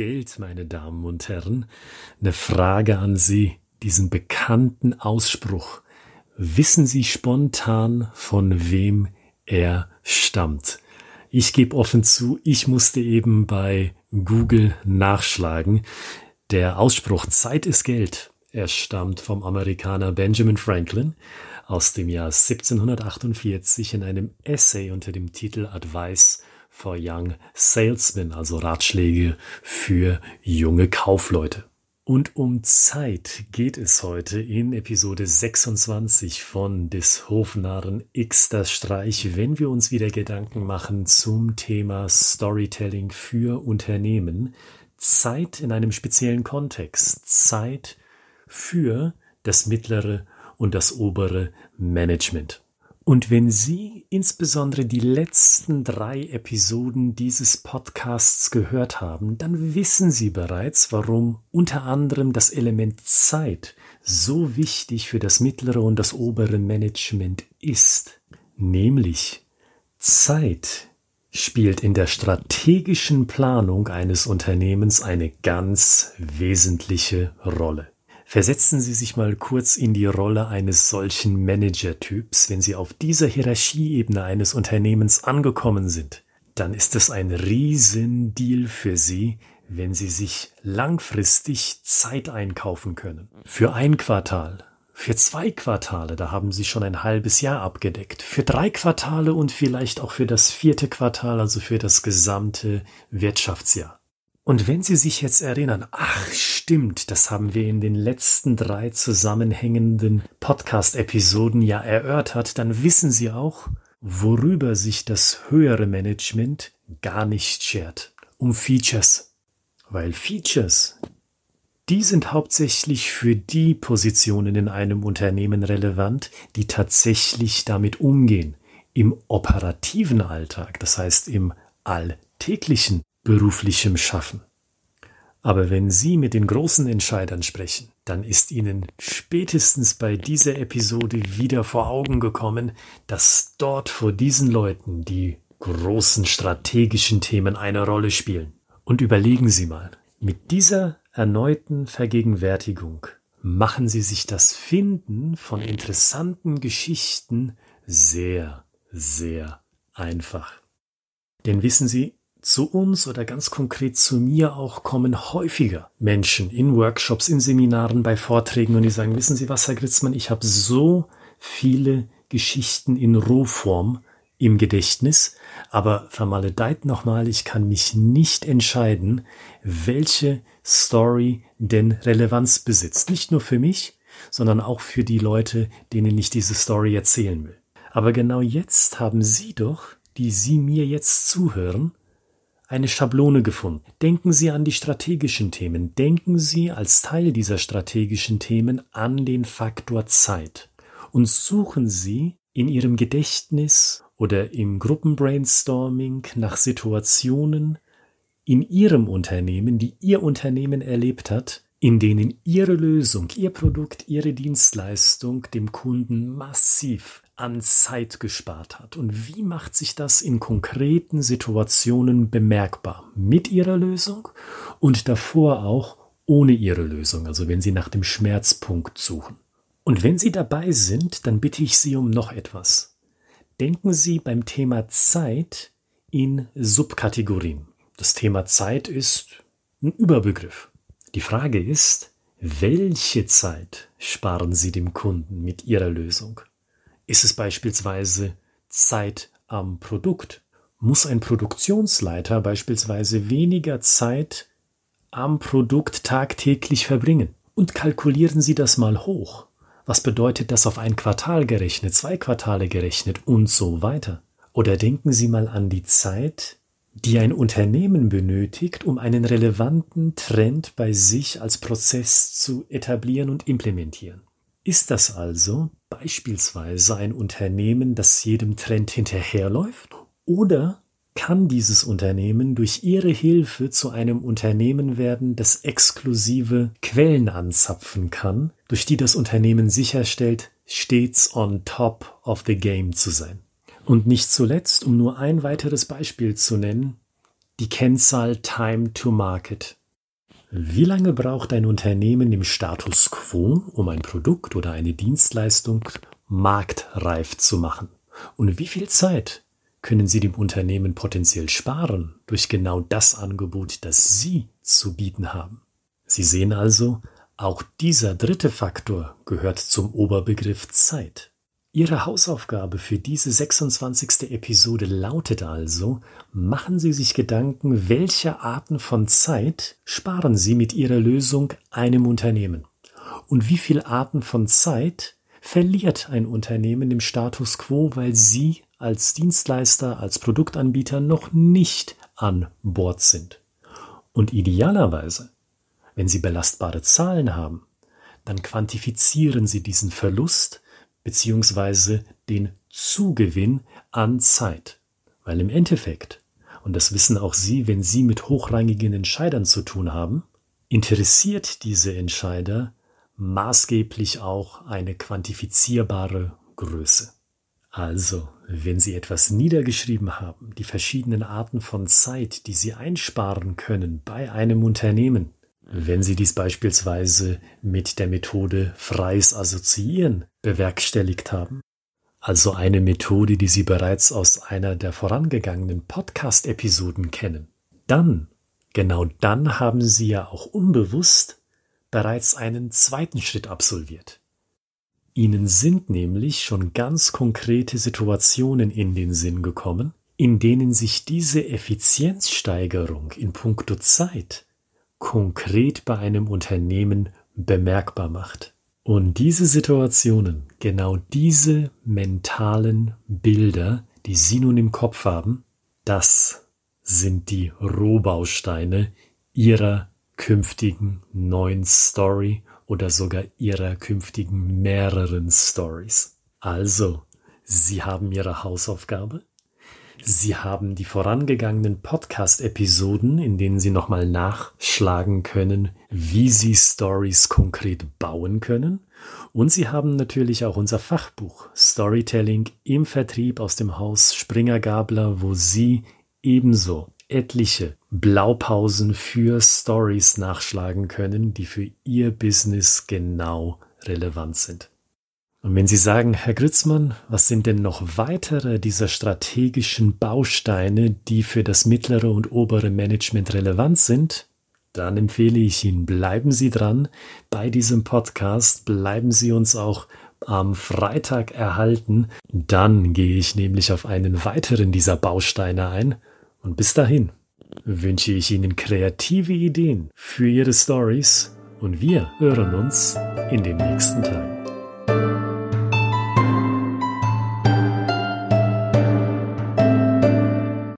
Geld, meine Damen und Herren. Eine Frage an Sie, diesen bekannten Ausspruch. Wissen Sie spontan, von wem er stammt? Ich gebe offen zu, ich musste eben bei Google nachschlagen. Der Ausspruch Zeit ist Geld. Er stammt vom Amerikaner Benjamin Franklin aus dem Jahr 1748 in einem Essay unter dem Titel Advice for Young Salesmen, also Ratschläge für junge Kaufleute. Und um Zeit geht es heute in Episode 26 von des Hofnarren X das Streich, wenn wir uns wieder Gedanken machen zum Thema Storytelling für Unternehmen. Zeit in einem speziellen Kontext. Zeit für das mittlere und das obere Management. Und wenn Sie insbesondere die letzten drei Episoden dieses Podcasts gehört haben, dann wissen Sie bereits, warum unter anderem das Element Zeit so wichtig für das mittlere und das obere Management ist. Nämlich Zeit spielt in der strategischen Planung eines Unternehmens eine ganz wesentliche Rolle. Versetzen Sie sich mal kurz in die Rolle eines solchen Manager-Typs, wenn Sie auf dieser Hierarchieebene eines Unternehmens angekommen sind. Dann ist es ein Riesendeal für Sie, wenn Sie sich langfristig Zeit einkaufen können. Für ein Quartal, für zwei Quartale, da haben Sie schon ein halbes Jahr abgedeckt. Für drei Quartale und vielleicht auch für das vierte Quartal, also für das gesamte Wirtschaftsjahr. Und wenn Sie sich jetzt erinnern, ach stimmt, das haben wir in den letzten drei zusammenhängenden Podcast-Episoden ja erörtert, dann wissen Sie auch, worüber sich das höhere Management gar nicht schert. Um Features. Weil Features, die sind hauptsächlich für die Positionen in einem Unternehmen relevant, die tatsächlich damit umgehen. Im operativen Alltag, das heißt im alltäglichen beruflichem Schaffen. Aber wenn Sie mit den großen Entscheidern sprechen, dann ist Ihnen spätestens bei dieser Episode wieder vor Augen gekommen, dass dort vor diesen Leuten die großen strategischen Themen eine Rolle spielen. Und überlegen Sie mal, mit dieser erneuten Vergegenwärtigung machen Sie sich das Finden von interessanten Geschichten sehr, sehr einfach. Denn wissen Sie, zu uns oder ganz konkret zu mir auch kommen häufiger Menschen in Workshops, in Seminaren, bei Vorträgen und die sagen, wissen Sie was, Herr Gritzmann, ich habe so viele Geschichten in Rohform im Gedächtnis, aber vermaledeit nochmal, ich kann mich nicht entscheiden, welche Story denn Relevanz besitzt. Nicht nur für mich, sondern auch für die Leute, denen ich diese Story erzählen will. Aber genau jetzt haben Sie doch, die Sie mir jetzt zuhören, eine Schablone gefunden. Denken Sie an die strategischen Themen. Denken Sie als Teil dieser strategischen Themen an den Faktor Zeit. Und suchen Sie in Ihrem Gedächtnis oder im Gruppenbrainstorming nach Situationen in Ihrem Unternehmen, die Ihr Unternehmen erlebt hat, in denen Ihre Lösung, Ihr Produkt, Ihre Dienstleistung dem Kunden massiv an Zeit gespart hat. Und wie macht sich das in konkreten Situationen bemerkbar? Mit Ihrer Lösung und davor auch ohne Ihre Lösung, also wenn Sie nach dem Schmerzpunkt suchen. Und wenn Sie dabei sind, dann bitte ich Sie um noch etwas. Denken Sie beim Thema Zeit in Subkategorien. Das Thema Zeit ist ein Überbegriff. Die Frage ist, welche Zeit sparen Sie dem Kunden mit Ihrer Lösung? Ist es beispielsweise Zeit am Produkt? Muss ein Produktionsleiter beispielsweise weniger Zeit am Produkt tagtäglich verbringen? Und kalkulieren Sie das mal hoch. Was bedeutet das auf ein Quartal gerechnet, zwei Quartale gerechnet und so weiter? Oder denken Sie mal an die Zeit, die ein Unternehmen benötigt, um einen relevanten Trend bei sich als Prozess zu etablieren und implementieren. Ist das also beispielsweise ein Unternehmen, das jedem Trend hinterherläuft? Oder kann dieses Unternehmen durch ihre Hilfe zu einem Unternehmen werden, das exklusive Quellen anzapfen kann, durch die das Unternehmen sicherstellt, stets on top of the game zu sein? Und nicht zuletzt, um nur ein weiteres Beispiel zu nennen, die Kennzahl Time to Market. Wie lange braucht ein Unternehmen im Status quo, um ein Produkt oder eine Dienstleistung marktreif zu machen? Und wie viel Zeit können Sie dem Unternehmen potenziell sparen durch genau das Angebot, das Sie zu bieten haben? Sie sehen also, auch dieser dritte Faktor gehört zum Oberbegriff Zeit. Ihre Hausaufgabe für diese 26. Episode lautet also, machen Sie sich Gedanken, welche Arten von Zeit sparen Sie mit Ihrer Lösung einem Unternehmen? Und wie viele Arten von Zeit verliert ein Unternehmen im Status quo, weil Sie als Dienstleister, als Produktanbieter noch nicht an Bord sind? Und idealerweise wenn Sie belastbare Zahlen haben, dann quantifizieren Sie diesen Verlust bzw. den Zugewinn an Zeit. Weil im Endeffekt, und das wissen auch Sie, wenn Sie mit hochrangigen Entscheidern zu tun haben, interessiert diese Entscheider maßgeblich auch eine quantifizierbare Größe. Also, wenn Sie etwas niedergeschrieben haben, die verschiedenen Arten von Zeit, die Sie einsparen können bei einem Unternehmen, wenn Sie dies beispielsweise mit der Methode freies Assoziieren bewerkstelligt haben, also eine Methode, die Sie bereits aus einer der vorangegangenen Podcast-Episoden kennen, dann, genau dann haben Sie ja auch unbewusst bereits einen zweiten Schritt absolviert. Ihnen sind nämlich schon ganz konkrete Situationen in den Sinn gekommen, in denen sich diese Effizienzsteigerung in puncto Zeit konkret bei einem Unternehmen bemerkbar macht. Und diese Situationen, genau diese mentalen Bilder, die Sie nun im Kopf haben, das sind die Rohbausteine Ihrer künftigen neuen Story oder sogar Ihrer künftigen mehreren Stories. Also, Sie haben Ihre Hausaufgabe, Sie haben die vorangegangenen Podcast-Episoden, in denen Sie nochmal nachschlagen können, wie Sie Stories konkret bauen können. Und Sie haben natürlich auch unser Fachbuch Storytelling im Vertrieb aus dem Haus Springer Gabler, wo Sie ebenso etliche Blaupausen für Stories nachschlagen können, die für Ihr Business genau relevant sind. Und wenn Sie sagen, Herr Gritzmann, was sind denn noch weitere dieser strategischen Bausteine, die für das mittlere und obere Management relevant sind, dann empfehle ich Ihnen, bleiben Sie dran bei diesem Podcast, bleiben Sie uns auch am Freitag erhalten. Dann gehe ich nämlich auf einen weiteren dieser Bausteine ein. Und bis dahin wünsche ich Ihnen kreative Ideen für Ihre Stories und wir hören uns in den nächsten Tagen.